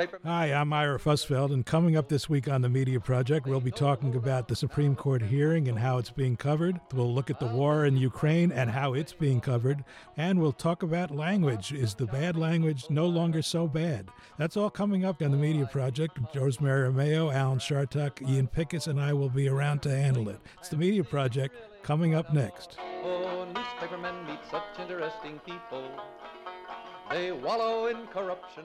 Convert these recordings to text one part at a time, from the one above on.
newspaper. Hi, I'm Ira Fusfeld, and coming up this week on the Media Project, we'll be talking about the Supreme Court hearing and how it's being covered. We'll look at the war in Ukraine and how it's being covered, and we'll talk about language. Is the bad language no longer so bad? That's all coming up on the Media Project. Rosemary Armao, Alan Chartock, Ian Pickus, and I will be around to handle it. It's the Media Project coming up next. Oh, newspapermen meet such interesting people. They wallow in corruption.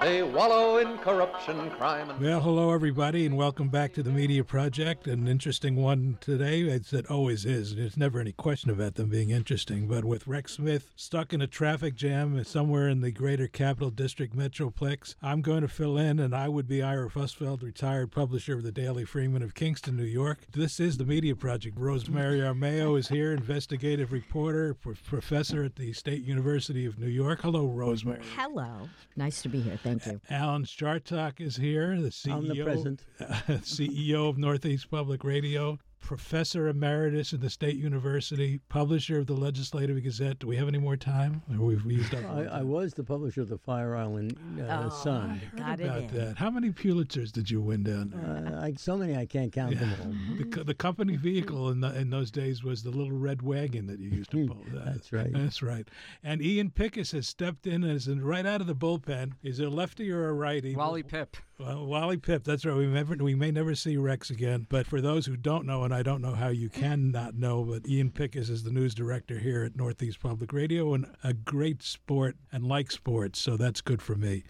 They wallow in corruption, crime, and Well, hello, everybody, and welcome back to the Media Project. An interesting one today, as it always is. There's never any question about them being interesting. But with Rex Smith stuck in a traffic jam somewhere in the greater Capital District Metroplex, I'm going to fill in, and I would be Ira Fusfeld, retired publisher of the Daily Freeman of Kingston, New York. This is the Media Project. Rosemary Armao is here, investigative reporter, professor at the State University of New York. Hello, Rosemary. Hello. Nice to be here. Thank you. Alan Chartock is here, the CEO, Omnipresent. CEO of Northeast Public Radio, professor emeritus at the State University, publisher of the Legislative Gazette. Do we have any more time? Or we've used up. I, I was the publisher of the Fire Island uh, Oh, Sun. Heard Got it about in. that. How many Pulitzers did you win down there? Uh, I, so many I can't count them all. The, the company vehicle in, the, in those days was the little red wagon that you used to pull. Hmm, That's right. That's right. And Ian Pickus has stepped in as in right out of the bullpen. Is it a lefty or a righty? Wally Pipp. Well, Wally Pipp, that's right. We, never, we may never see Rex again. But for those who don't know, and I don't know how you can not know, but Ian Pickus is the news director here at Northeast Public Radio and a great sport and like sports. So that's good for me.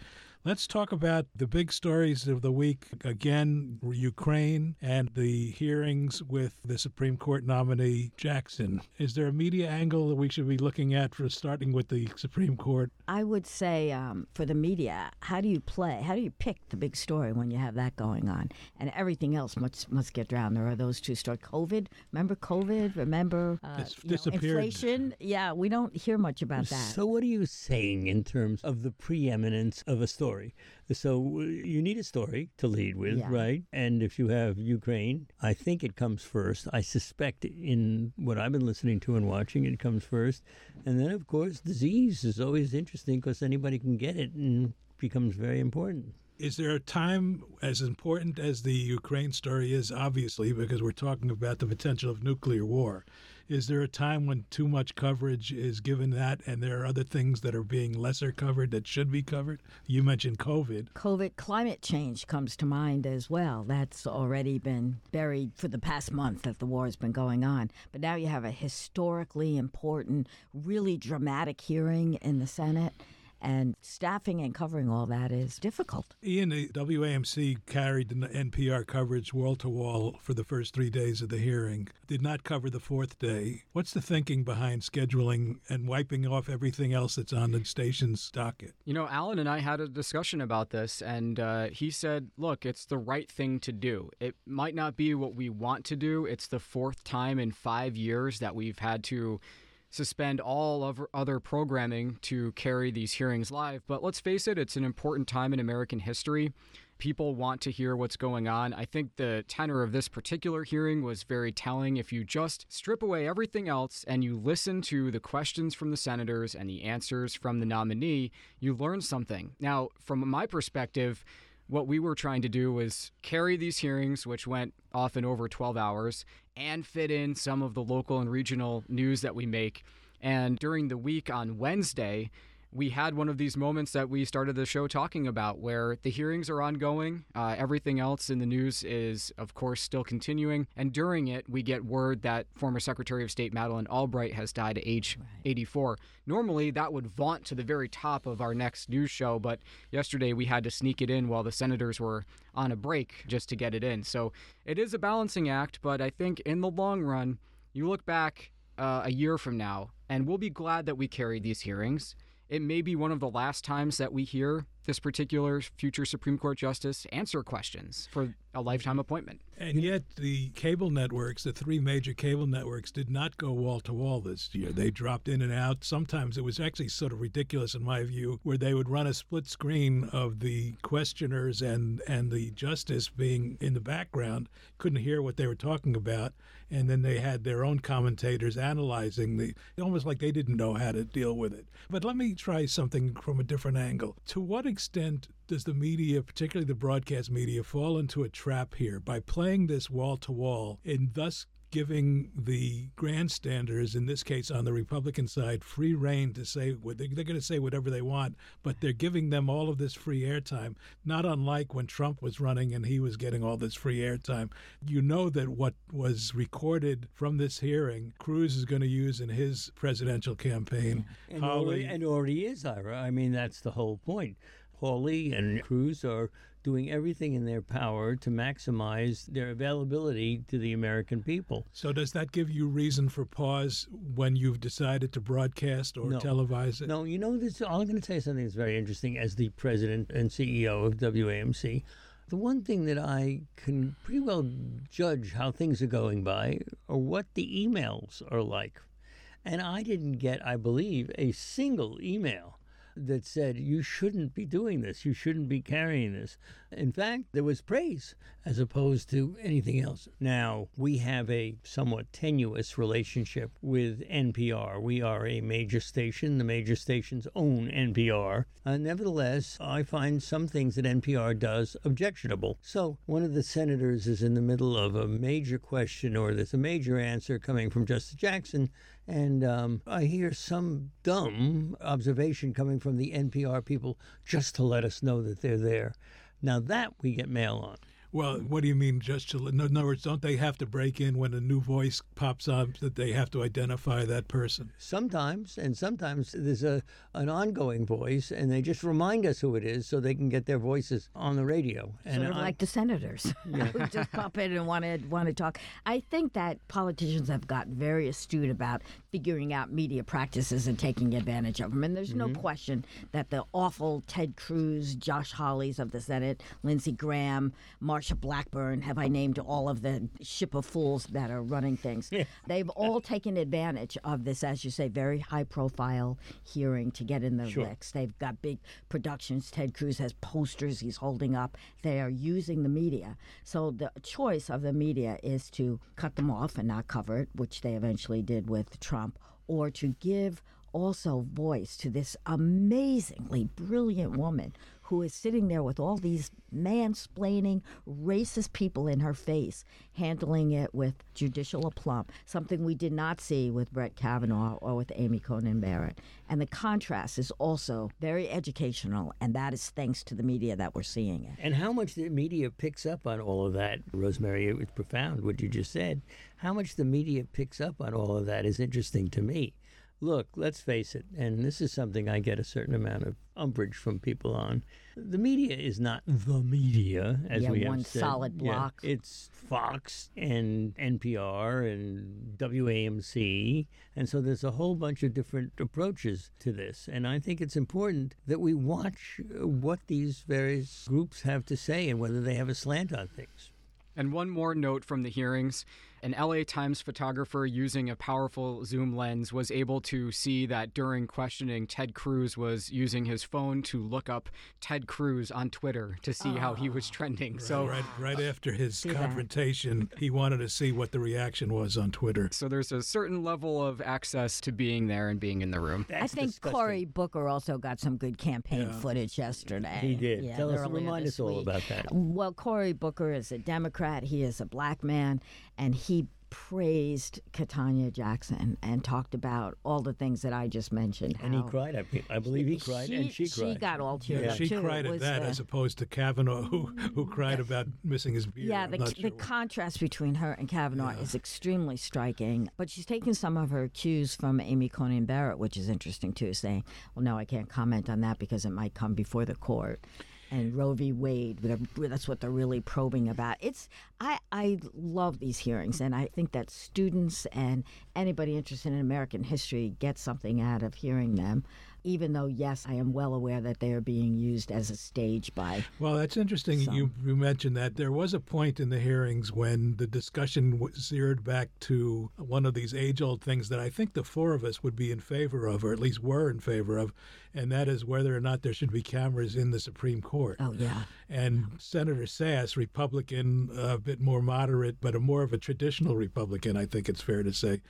Let's talk about the big stories of the week. Again, Ukraine and the hearings with the Supreme Court nominee Jackson. Is there a media angle that we should be looking at for starting with the Supreme Court? I would say um, for the media, how do you play? How do you pick the big story when you have that going on? And everything else must must get drowned. There are those two stories. COVID, remember COVID? Remember uh, It's you know, disappeared. inflation? Yeah, we don't hear much about that. So, what are you saying in terms of the preeminence of a story? So, uh, you need a story to lead with, Yeah. right? And if you have Ukraine, I think it comes first. I suspect in what I've been listening to and watching, it comes first. And then, of course, disease is always interesting because anybody can get it and becomes very important. Is there a time as important as the Ukraine story is, obviously, because we're talking about the potential of nuclear war? Is there a time when too much coverage is given that and there are other things that are being lesser covered that should be covered? You mentioned COVID. COVID, climate change comes to mind as well. That's already been buried for the past month that the war has been going on. But now you have a historically important, really dramatic hearing in the Senate, and staffing and covering all that is difficult. Ian, the WAMC carried the NPR coverage wall to wall for the first three days of the hearing, did not cover the fourth day. What's the thinking behind scheduling and wiping off everything else that's on the station's docket? You know, Alan and I had a discussion about this, and uh, he said, look, it's the right thing to do. It might not be what we want to do. It's the fourth time in five years that we've had to suspend all of other programming to carry these hearings live. But let's face it, it's an important time in American history. People want to hear what's going on. I think the tenor of this particular hearing was very telling. If you just strip away everything else and you listen to the questions from the senators and the answers from the nominee, you learn something. Now, from my perspective, what we were trying to do was carry these hearings, which went often over 12 hours, and fit in some of the local and regional news that we make. And during the week on Wednesday, we had one of these moments that we started the show talking about where the hearings are ongoing. Uh, everything else in the news is, of course, still continuing. And during it, we get word that former Secretary of State Madeleine Albright has died at age 84. Normally, that would vaunt to the very top of our next news show, but yesterday we had to sneak it in while the senators were on a break just to get it in. So it is a balancing act, but I think in the long run, you look back uh, a year from now, and we'll be glad that we carried these hearings it may be one of the last times that we hear this particular future Supreme Court justice answer questions for a lifetime appointment. And yet, the cable networks, the three major cable networks, did not go wall to wall this year. They dropped in and out. Sometimes it was actually sort of ridiculous, in my view, where they would run a split screen of the questioners and, and the justice being in the background, couldn't hear what they were talking about. And then they had their own commentators analyzing the, almost like they didn't know how to deal with it. But let me try something from a different angle. To what extent does the media, particularly the broadcast media, fall into a trap here by playing this wall to wall and thus giving the grandstanders, in this case on the Republican side, free reign to say what they, they're going to say whatever they want, but they're giving them all of this free airtime. Not unlike when Trump was running and he was getting all this free airtime. You know that what was recorded from this hearing, Cruz is going to use in his presidential campaign. And already, and already is, Ira. I mean, that's the whole point. Hawley and Cruz are doing everything in their power to maximize their availability to the American people. So, does that give you reason for pause when you've decided to broadcast or no. televise it? No, you know, this, I'm going to tell you something that's very interesting as the president and CEO of WAMC. The one thing that I can pretty well judge how things are going by are what the emails are like. And I didn't get, I believe, a single email that said, you shouldn't be doing this, you shouldn't be carrying this. In fact, there was praise as opposed to anything else. Now, we have a somewhat tenuous relationship with NPR. We are a major station, the major stations own NPR. Uh, nevertheless, I find some things that NPR does objectionable. So, one of the senators is in the middle of a major question or there's a major answer coming from Justice Jackson, and um, I hear some dumb observation coming from the NPR people just to let us know that they're there. Now that we get mail on. Well, hmm. what do you mean just to? In other words, don't they have to break in when a new voice pops up that they have to identify that person? Sometimes, and sometimes there's a an ongoing voice, and they just remind us who it is so they can get their voices on the radio. And sort of I, like the senators yeah. who just pop in and want to want to talk. I think that politicians have got very astute about figuring out media practices and taking advantage of them. And there's mm-hmm. no question that the awful Ted Cruz, Josh Hawleys of the Senate, Lindsey Graham, Marsha Blackburn, have I named all of the ship of fools that are running things? They've all taken advantage of this, as you say, very high profile hearing to get in the sure. licks. They've got big productions. Ted Cruz has posters he's holding up. They are using the media. So the choice of the media is to cut them off and not cover it, which they eventually did with Trump, or to give also voice to this amazingly brilliant woman who is sitting there with all these mansplaining, racist people in her face, handling it with judicial aplomb, something we did not see with Brett Kavanaugh or with Amy Coney Barrett. And the contrast is also very educational, and that is thanks to the media that we're seeing it. And how much the media picks up on all of that, Rosemary, it was profound what you just said. How much the media picks up on all of that is interesting to me look, let's face it, and this is something I get a certain amount of umbrage from people on. The media is not the media, as yeah, we one have said. solid block. Yeah, it's Fox and NPR and WAMC, and so there's a whole bunch of different approaches to this. And I think it's important that we watch uh, what these various groups have to say and whether they have a slant on things. And one more note from the hearings An LA Times photographer using a powerful zoom lens was able to see that during questioning, Ted Cruz was using his phone to look up Ted Cruz on Twitter to see how he was ah. trending. So, right, right after his See confrontation, he wanted to see what the reaction was on Twitter. so there's a certain level of access to being there and being in the room. I think disgusting. Cory Booker also got some good campaign Yeah. footage yesterday. He did. Yeah, Tell us, remind us all week. about that. Well, Cory Booker is a Democrat. He is a black man, and he praised Ketanji Jackson and talked about all the things that I just mentioned. And he cried. I, be- I believe he cried, and she cried. She got all teared Yeah, up she too. cried at that uh, as opposed to Kavanaugh, who who cried about missing his beard. Yeah, I'm the, not the contrast between her and Kavanaugh is extremely striking. But she's taking some of her cues from Amy Coney Barrett, which is interesting too, saying, well, no, I can't comment on that because it might come before the court. And Roe v. Wade. That's what they're really probing about. It's I, I love these hearings, and I think that students and anybody interested in American history get something out of hearing them. Even though, yes, I am well aware that they are being used as a stage by Well, that's interesting. You, you mentioned that there was a point in the hearings when the discussion w- zeroed back to one of these age-old things that I think the four of us would be in favor of, or at least were in favor of, and that is whether or not there should be cameras in the Supreme Court. oh yeah. And Senator Sasse, Republican, a bit more moderate, but a more of a traditional Republican, I think it's fair to say,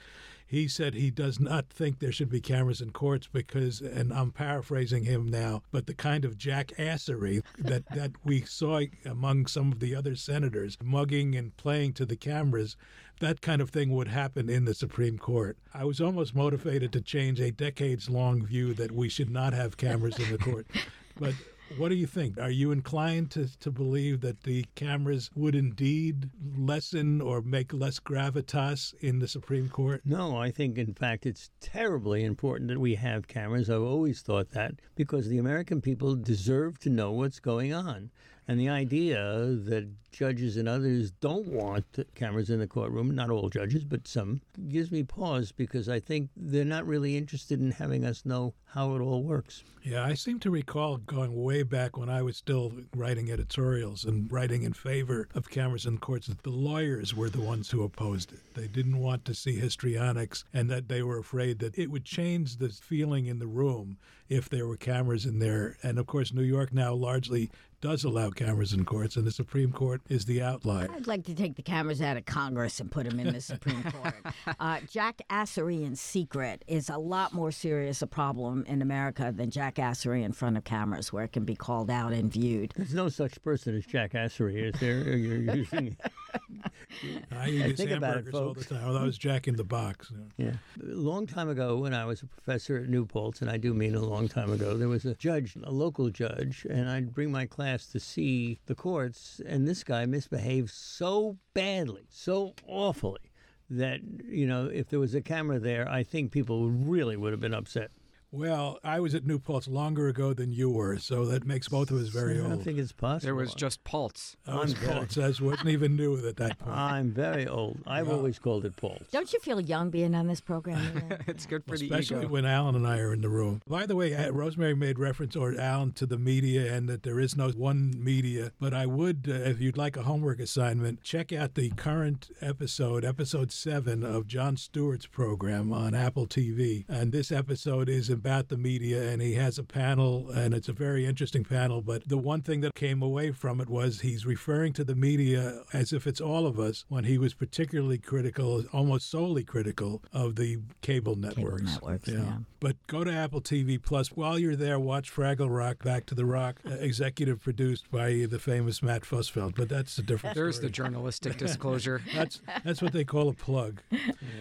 he said he does not think there should be cameras in courts because, and I'm paraphrasing him now, but the kind of jackassery that, that we saw among some of the other senators, mugging and playing to the cameras, that kind of thing would happen in the Supreme Court. I was almost motivated to change a decades long view that we should not have cameras in the court. But what do you think? Are you inclined to, to believe that the cameras would indeed lessen or make less gravitas in the Supreme Court? No, I think in fact it's terribly important that we have cameras. I've always thought that because the American people deserve to know what's going on. And the idea that judges and others don't want cameras in the courtroom, not all judges, but some, gives me pause because I think they're not really interested in having us know how it all works. Yeah, I seem to recall going way back when I was still writing editorials and writing in favor of cameras in courts that the lawyers were the ones who opposed it. They didn't want to see histrionics and that they were afraid that it would change the feeling in the room if there were cameras in there. And of course, New York now largely does allow cameras in courts, and the Supreme Court is the outlier. I'd like to take the cameras out of Congress and put them in the Supreme Court. Uh, jackassery in secret is a lot more serious a problem in America than Jack jackassery in front of cameras, where it can be called out and viewed. There's no such person as Jack jackassery, is there? You're using. I eat think about it, hamburgers all the time. Well, that was Jack in the Box. Yeah. A long time ago, when I was a professor at New Paltz, and I do mean a long time ago, there was a judge, a local judge, and I'd bring my class to see the courts, and this guy misbehaved so badly, so awfully, that, you know, if there was a camera there, I think people really would have been upset. Well, I was at New Paltz longer ago than you were, so that makes both of us very old. I don't think it's possible. There was just Pulse. I was I'm Paltz. I wasn't even new at that point. I'm very old. I've always called it Paltz. Don't you feel young being on this program? It's good for the Especially ego. when Alan and I are in the room. By the way, uh, Rosemary made reference, or Alan, to the media and that there is no one media. But I would, uh, if you'd like a homework assignment, check out the current episode, episode seven of Jon Stewart's program on Apple TV. And this episode is about the media, and he has a panel, and it's a very interesting panel. But the one thing that came away from it was he's referring to the media as if it's all of us, when he was particularly critical, almost solely critical, of the cable networks. Cable networks, yeah. But go to Apple TV Plus. While you're there, watch Fraggle Rock, Back to the Rock, uh, executive produced by the famous Matt Fusfeld. But that's a different There's the journalistic disclosure. That's that's what they call a plug.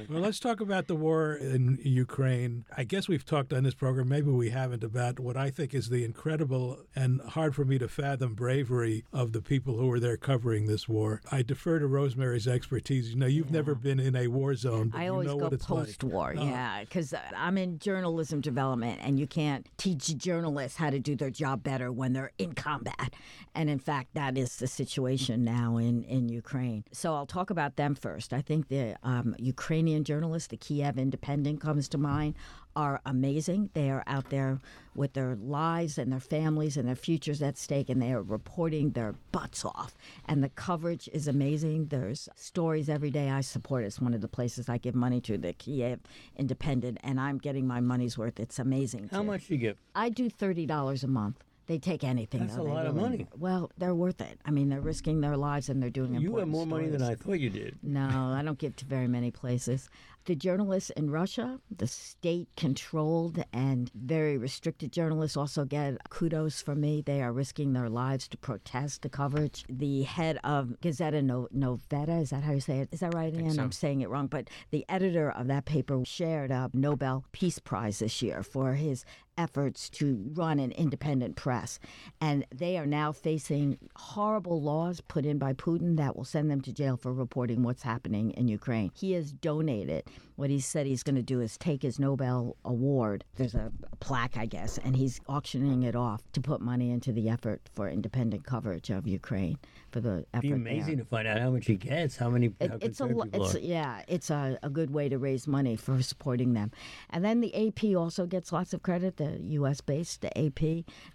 Well, let's talk about the war in Ukraine. I guess we've talked on this program, maybe we haven't, about what I think is the incredible and hard for me to fathom bravery of the people who were there covering this war. I defer to Rosemary's expertise. You know, you've never been in a war zone. But I you always know go what it's post-war, Oh. yeah, because I'm in journalism development, and you can't teach journalists how to do their job better when they're in combat. And in fact, that is the situation now in in Ukraine. So I'll talk about them first. I think the um, Ukrainian journalist, the Kiev Independent, comes to mind. Are amazing. They are out there with their lives and their families and their futures at stake, and they are reporting their butts off. And the coverage is amazing. There's stories every day. I support it's one of the places I give money to, the Kiev Independent, and I'm getting my money's worth. It's amazing. How too. much do you give? I do thirty dollars a month. They take anything. That's though. a They lot of money. Well, they're worth it. I mean, they're risking their lives and they're doing You have more money than. I thought you did. No, I don't get to very many places. The journalists in Russia, the state controlled and very restricted journalists, also get kudos from me. They are risking their lives to protest the coverage. The head of Gazeta no- Noveta, is that how you say it? Is that right, Ian? so. I'm saying it wrong. But the editor of that paper shared a Nobel Peace Prize this year for his efforts to run an independent press. And they are now facing horrible laws put in by Putin that will send them to jail for reporting what's happening in Ukraine. He has donated. What he said he's going to do is take his Nobel Award. There's a, plaque, I guess, and he's auctioning it off to put money into the effort for independent coverage of Ukraine for the effort. It'd be there. amazing to find out how much he gets, how many It, how it's a it's yeah it's a, a good way to raise money for supporting them. And then the ap also gets lots of credit the us based the ap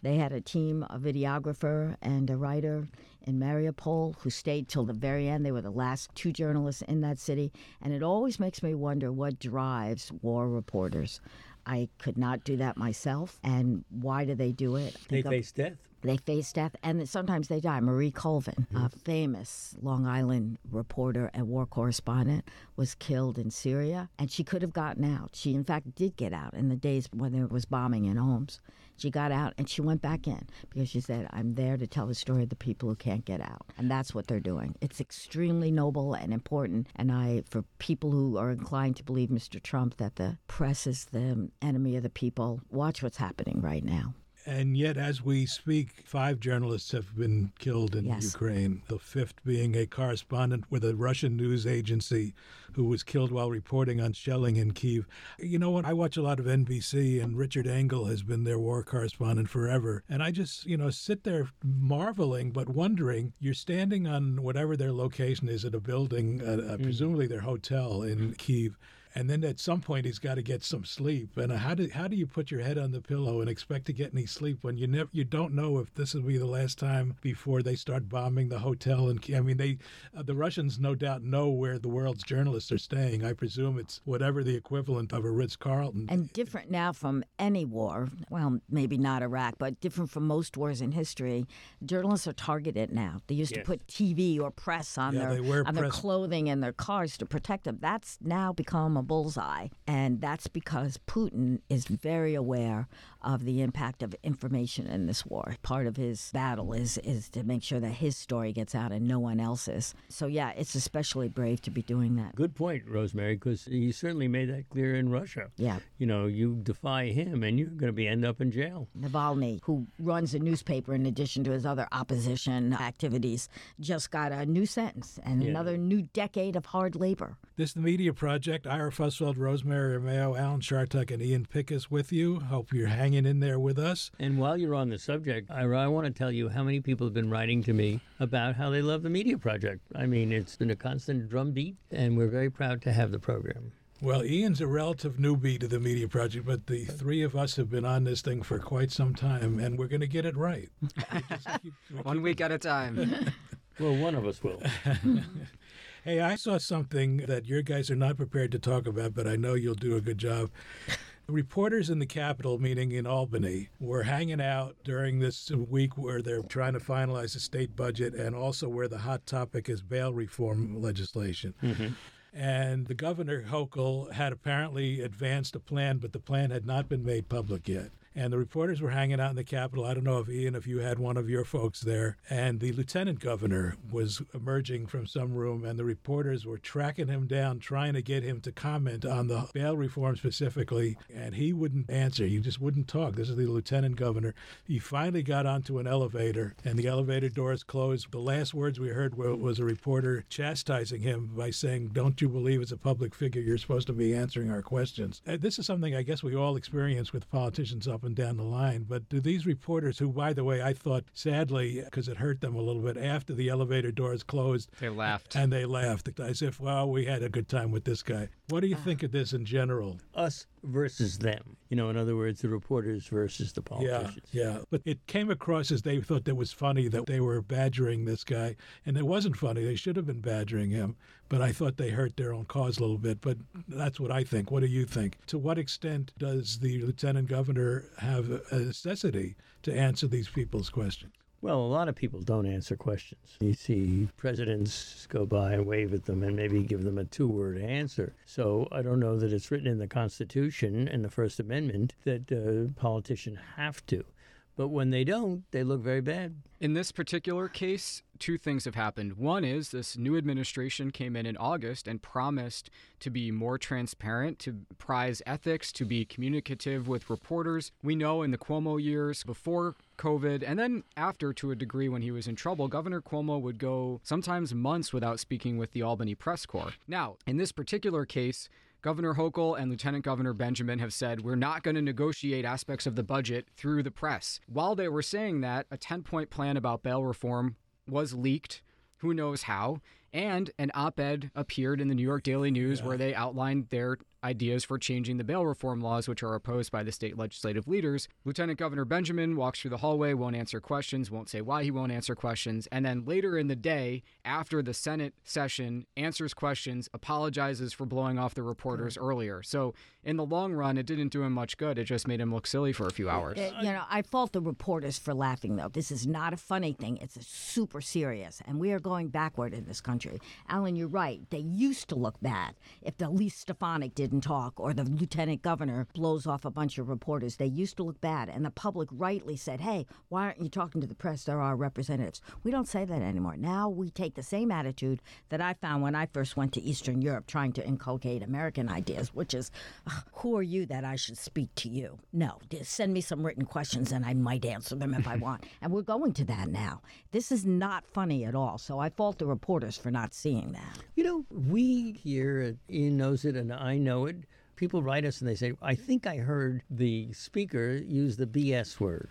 they had a team a videographer and a writer in mariupol who stayed till the very end. They were the last two journalists in that city. And it always makes me wonder what drives war reporters I could not do that myself. And why do they do it? They face death. they face death and sometimes they die. Marie Colvin, a mm-hmm. famous Long Island reporter and war correspondent, was killed in Syria and she could have gotten out. She, in fact, did get out in the days when there was bombing in homes. She got out and she went back in because she said, I'm there to tell the story of the people who can't get out. And that's what they're doing. It's extremely noble and important. And I, for people who are inclined to believe Mr. Trump that the press is the enemy of the people, watch what's happening right now. And yet, as we speak, five journalists have been killed in Yes. Ukraine. The fifth being a correspondent with a Russian news agency who was killed while reporting on shelling in Kiev. You know what? I watch a lot of NBC, and Richard Engel has been their war correspondent forever. And I just, you know, sit there marveling, but wondering. You're standing on whatever their location is at a building, uh, uh, presumably their hotel in Kiev. And then at some point he's got to get some sleep. And how do how do you put your head on the pillow and expect to get any sleep when you never you don't know if this will be the last time before they start bombing the hotel? And I mean they uh, the Russians no doubt know where the world's journalists are staying. I presume it's whatever the equivalent of a Ritz Carlton. And different now from any war, well, maybe not Iraq, but different from most wars in history. Journalists are targeted now. They used Yes. to put TV or press on Yeah, their they wear on their clothing and their cars to protect them. That's now become a bullseye, and that's because Putin is very aware of the impact of information in this war. Part of his battle is is to make sure that his story gets out and no one else's. So yeah, it's especially brave to be doing that. Good point, Rosemary, because he certainly made that clear in Russia. Yeah. You know, you defy him and you're going to be end up in jail. Navalny, who runs a newspaper in addition to his other opposition activities, just got a new sentence and Yeah. another new decade of hard labor. This is the Media Project. Ira Fusfeld, Rosemary Armao, Alan Chartock, and Ian Pickus with you. Hope you're hanging in there with us. And while you're on the subject, Ira, I want to tell you how many people have been writing to me about how they love the Media Project. I mean, it's been a constant drumbeat, and we're very proud to have the program. Well, Ian's a relative newbie to the Media Project, but the three of us have been on this thing for quite some time, and we're going to get it right. We keep- we One keep- week at a time. Well, one of us will. Hey, I saw something that your guys are not prepared to talk about, but I know you'll do a good job. Reporters in the Capitol, meeting in Albany, were hanging out during this week where they're trying to finalize the state budget and also where the hot topic is bail reform legislation. Mm-hmm. And the governor, Hochul, had apparently advanced a plan, but the plan had not been made public yet. And the reporters were hanging out in the Capitol. I don't know if Ian, if you had one of your folks there. And the lieutenant governor was emerging from some room, and the reporters were tracking him down, trying to get him to comment on the bail reform specifically. And he wouldn't answer. He just wouldn't talk. This is the lieutenant governor. He finally got onto an elevator, and the elevator doors closed. The last words we heard was a reporter chastising him by saying, Don't you believe as a public figure you're supposed to be answering our questions? Uh, This is something I guess we all experience with politicians up up and down the line. But do these reporters, who, by the way, I thought sadly, because it hurt them a little bit after the elevator doors closed, They laughed. and they laughed as if, well, we had a good time with this guy. What do you ah. think of this in general? Us versus them. You know, in other words, the reporters versus the politicians. Yeah, yeah. But it came across as they thought that was funny that they were badgering this guy. And it wasn't funny. They should have been badgering him. But I thought they hurt their own cause a little bit. But that's what I think. What do you think? To what extent does the lieutenant governor have a necessity to answer these people's questions? Well, a lot of people don't answer questions. You see presidents go by and wave at them and maybe give them a two word answer. So I don't know that it's written in the Constitution and the First Amendment that uh, politicians have to. But when they don't, they look very bad. In this particular case, two things have happened. One is this new administration came in in August and promised to be more transparent, to prize ethics, to be communicative with reporters. We know in the Cuomo years before COVID and then after to a degree when he was in trouble, Governor Cuomo would go sometimes months without speaking with the Albany press corps. Now, in this particular case, Governor Hochul and Lieutenant Governor Benjamin have said we're not going to negotiate aspects of the budget through the press. While they were saying that, a 10 point plan about bail reform was leaked. Who knows how? And an op ed appeared in the New York Daily News where they outlined their ideas for changing the bail reform laws, which are opposed by the state legislative leaders. Lieutenant Governor Benjamin walks through the hallway, won't answer questions, won't say why he won't answer questions. And then later in the day, after the Senate session, answers questions, apologizes for blowing off the reporters earlier. So, in the long run, it didn't do him much good. It just made him look silly for a few hours. Uh, you know, I fault the reporters for laughing, though. This is not a funny thing. It's a super serious, and we are going backward in this country. Alan, you're right. They used to look bad. If the least Stefanik didn't talk or the lieutenant governor blows off a bunch of reporters, they used to look bad. And the public rightly said, hey, why aren't you talking to the press? They're our representatives. We don't say that anymore. Now we take the same attitude that I found when I first went to Eastern Europe trying to inculcate American ideas, which is, who are you that I should speak to you? No, just send me some written questions and I might answer them if I want. And we're going to that now. This is not funny at all. So I fault the reporters for not seeing that. You know, we here, Ian knows it and I know People write us and they say, I think I heard the speaker use the BS word.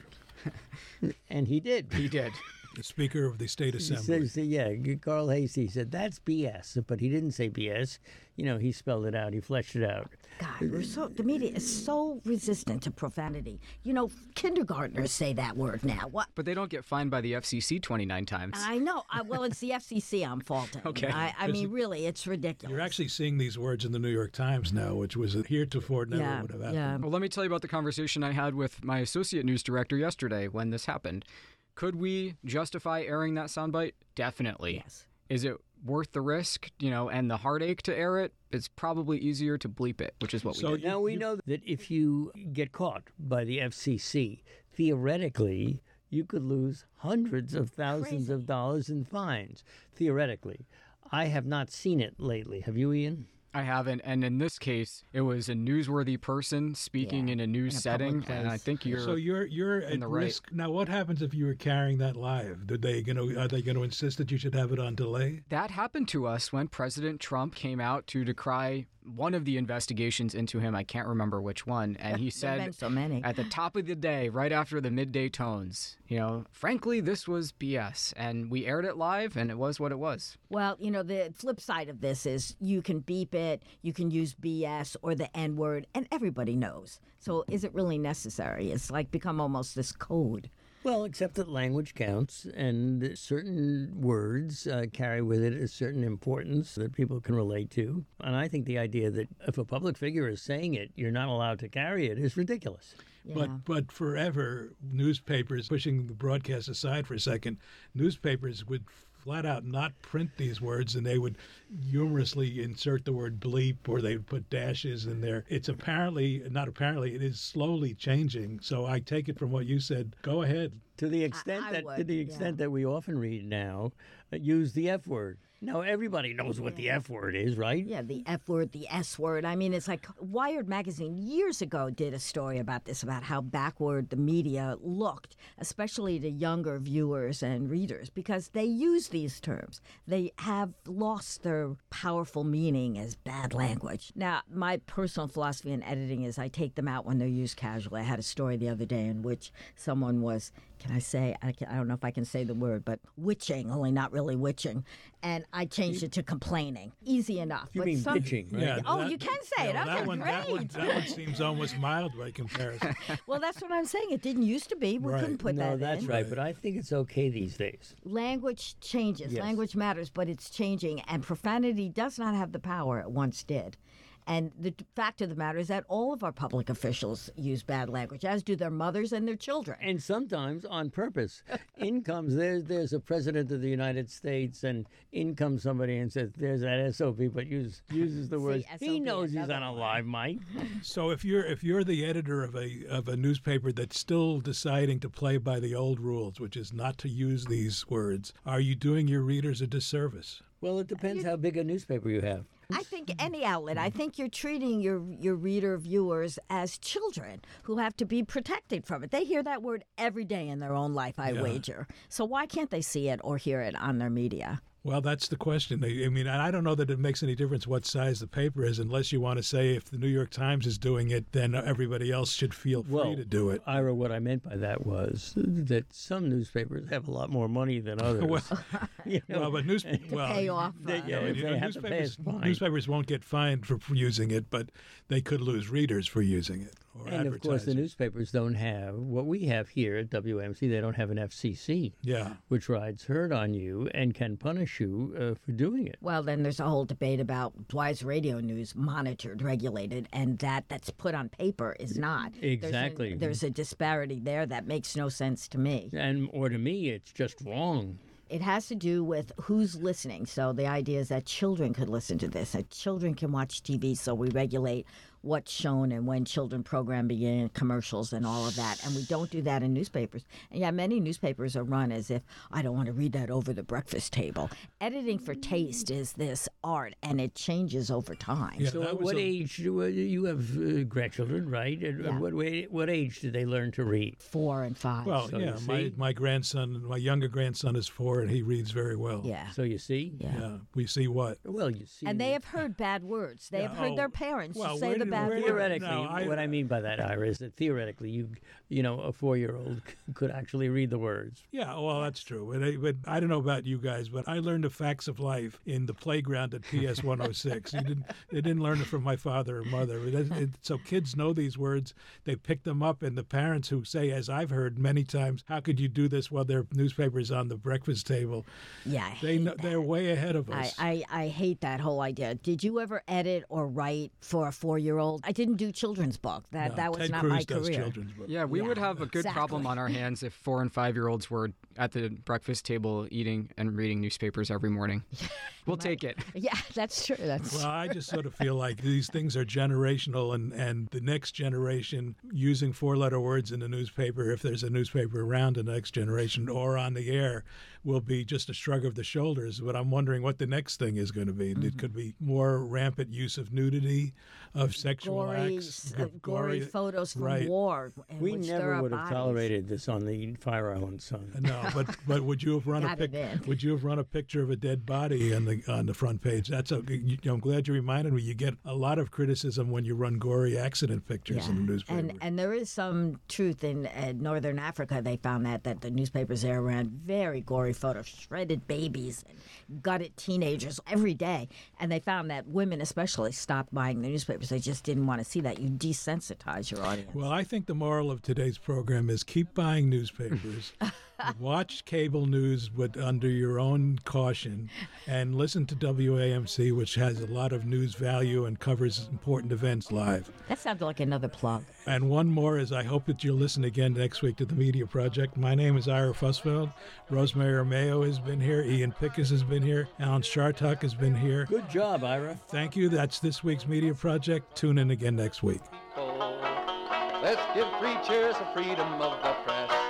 and he did. He did. The Speaker of the State He Assembly. says, yeah, Carl Heastie said, that's BS. But he didn't say BS. You know, he spelled it out, he fleshed it out. God, we're so the media is so resistant to profanity. You know, kindergartners say that word now. What? But they don't get fined by the FCC 29 times. I know. I, well, it's the FCC I'm faulting. Okay. I, I mean, really, it's ridiculous. You're actually seeing these words in the New York Times now, which was heretofore never yeah, would have happened. yeah. Well, let me tell you about the conversation I had with my associate news director yesterday when this happened. Could we justify airing that soundbite? Definitely. Yes. Is it worth the risk, you know, and the heartache to air it? It's probably easier to bleep it, which is what So we did. Now we know that if you get caught by the FCC, theoretically, you could lose hundreds of thousands of dollars in fines. Theoretically. I have not seen it lately. Have you, Ian? I haven't, and in this case, it was a newsworthy person speaking Yeah, in a news in a setting, and I think you're. So you're you're in at the right. risk now. What happens if you were carrying that live? Did they going to are they going to insist that you should have it on delay? That happened to us when President Trump came out to decry one of the investigations into him. I can't remember which one. And he said so many. at the top of the day, right after the midday tones, you know, frankly, this was BS. And we aired it live, and it was what it was. Well, you know, the flip side of this is you can beep it, you can use BS or the N word, and everybody knows. So is it really necessary? It's like become almost this code. Well, except that language counts, and certain words uh, carry with it a certain importance that people can relate to. And I think the idea that if a public figure is saying it, you're not allowed to carry it is ridiculous. Yeah. But but forever, newspapers pushing the broadcast aside for a second, newspapers would flat out not print these words, and they would humorously insert the word bleep, or they would put dashes in there. It's apparently not apparently it is slowly changing. So I take it from what you said. Go ahead, To the extent I that to would, the yeah. extent that we often read now, uh, use the F word. Now everybody knows what the F word is, right? Yeah, the F word, the S word. I mean, it's like Wired magazine years ago did a story about this, about how backward the media looked, especially to younger viewers and readers, because they use these terms. They have lost their powerful meaning as bad language. Now, my personal philosophy in editing is I take them out when they're used casually. I had a story the other day in which someone was can I say, I, can, I don't know if I can say the word, but witching, only not really witching. And I changed it to complaining. Easy enough. You but mean some, bitching, right? Yeah, Oh, that- you can say it. yeah, Okay, that one, That one, that one seems almost mild by comparison. Well, that's what I'm saying. It didn't used to be. We Right. couldn't put no, that in. No, that's right. But I think it's okay these days. Language changes. Yes. Language matters, but it's changing. And profanity does not have the power it once did. And the fact of the matter is that all of our public officials use bad language, as do their mothers and their children. and sometimes on purpose. in comes there's there's a president of the United States, and in comes somebody and says, "There's that SOP, but use, uses the words. He knows he's on a live mic. So if you're if you're the editor of a of a newspaper that's still deciding to play by the old rules, which is not to use these words, are you doing your readers a disservice? Well, it depends how big a newspaper you have. I think any outlet. I mm-hmm. think you're treating your your reader viewers as children who have to be protected from it. They hear that word every day in their own life. I Yeah. wager. So why can't they see it or hear it on their media? Well, that's the question. I I mean, I don't know that it makes any difference what size the paper is, unless you want to say if the New York Times is doing it, then everybody else should feel free Well, to do it. Ira, what I meant by that was that some newspapers have a lot more money than others. Well, you know, well, but news, well, pay off. they- uh, yeah, No, if you they know, have to pay newspapers, fine. newspapers won't get fined for for using it, but they could lose readers for using it or and of course, the newspapers don't have what we have here at WMC. They don't have an FCC, Yeah. which rides herd on you and can punish you uh, for doing it. Well, then there's a whole debate about why is radio news monitored, regulated, and that that's put on paper is not. There's a- Exactly. There's a, disparity there that makes no sense to me. And or to me, it's just wrong. It has to do with who's listening. So the idea is that children could listen to this, that children can watch TV. So we regulate what's shown and when children program begin, commercials and all of that. And we don't do that in newspapers. And yeah, many newspapers are run as if I don't want to read that over the breakfast table. Editing for taste is this art, and it changes over time. Yeah, So, at what a- age do uh, you have uh, grandchildren, right? At at Yeah. what wa- what age did they learn to read? Four and five. Well, So yeah, my, my grandson, my younger grandson is four, and he reads very well. yeah. So you see, Yeah. Yeah, we see what. Well, you see, And they have heard bad words. They Yeah, have heard oh, their parents well, say the did- bad where did- words. theoretically, No, I- what I mean by that, Ira, is that theoretically, you you know, a four year old could actually read the words. Yeah, well, that's true. But I, but I don't know about you guys, but I learned the facts of life in the playground at PS 106. you didn't, they didn't learn it from my father or mother. It, it, so kids know these words. They pick them up, and the parents who say, as I've heard many times, "How could you do this while their newspapers on the breakfast table?" Yeah, I They hate know, they're way ahead of I, us. I, I hate that whole idea. Did you ever edit or write for a four year old? I didn't do children's book. That No, that was Ted not Cruz my does career. children's books. Yeah, we would have a good problem on our hands if four and five year olds were at the breakfast table eating and reading newspapers every morning. We'll take it. Yeah, that's true. That's Well, I just sort of feel like these things are generational, and, and the next generation using four letter words in the newspaper, if there's a newspaper around the next generation or on the air, will be just a shrug of the shoulders. But I'm wondering what the next thing is going to be. Mm-hmm. It could be more rampant use of nudity, of sexual gory, acts, uh, of gory photos from right. war. We never would have bodies. tolerated this on the Fire Island Sun. No, but but would you have run a Got pic- would you have run a picture of a dead body on the on the front page? That's a, you, I'm glad you reminded me. You get a lot of criticism when you run gory accident pictures in the newspaper. And and there is some truth in uh, northern Africa. They found that that the newspapers there ran very gory photos, shredded babies and gutted teenagers every day. And they found that women especially stopped buying the newspapers. They just didn't want to see that. You desensitize your audience. Well, I think the moral of today's program is keep buying newspapers, watch cable news but under your own caution, and listen to WAMC, which has a lot of news value and covers important events live. that sounded like another plug. And one more is I hope that you'll listen again next week to the Media Project. My name is Ira Fusfeld. Rosemary Armao has been here. Ian Pickus has been here. Alan Chartock has been here. Good job, Ira. Thank you. That's this week's Media Project. Tune in again next week. Oh, let's give three cheers for freedom of the press.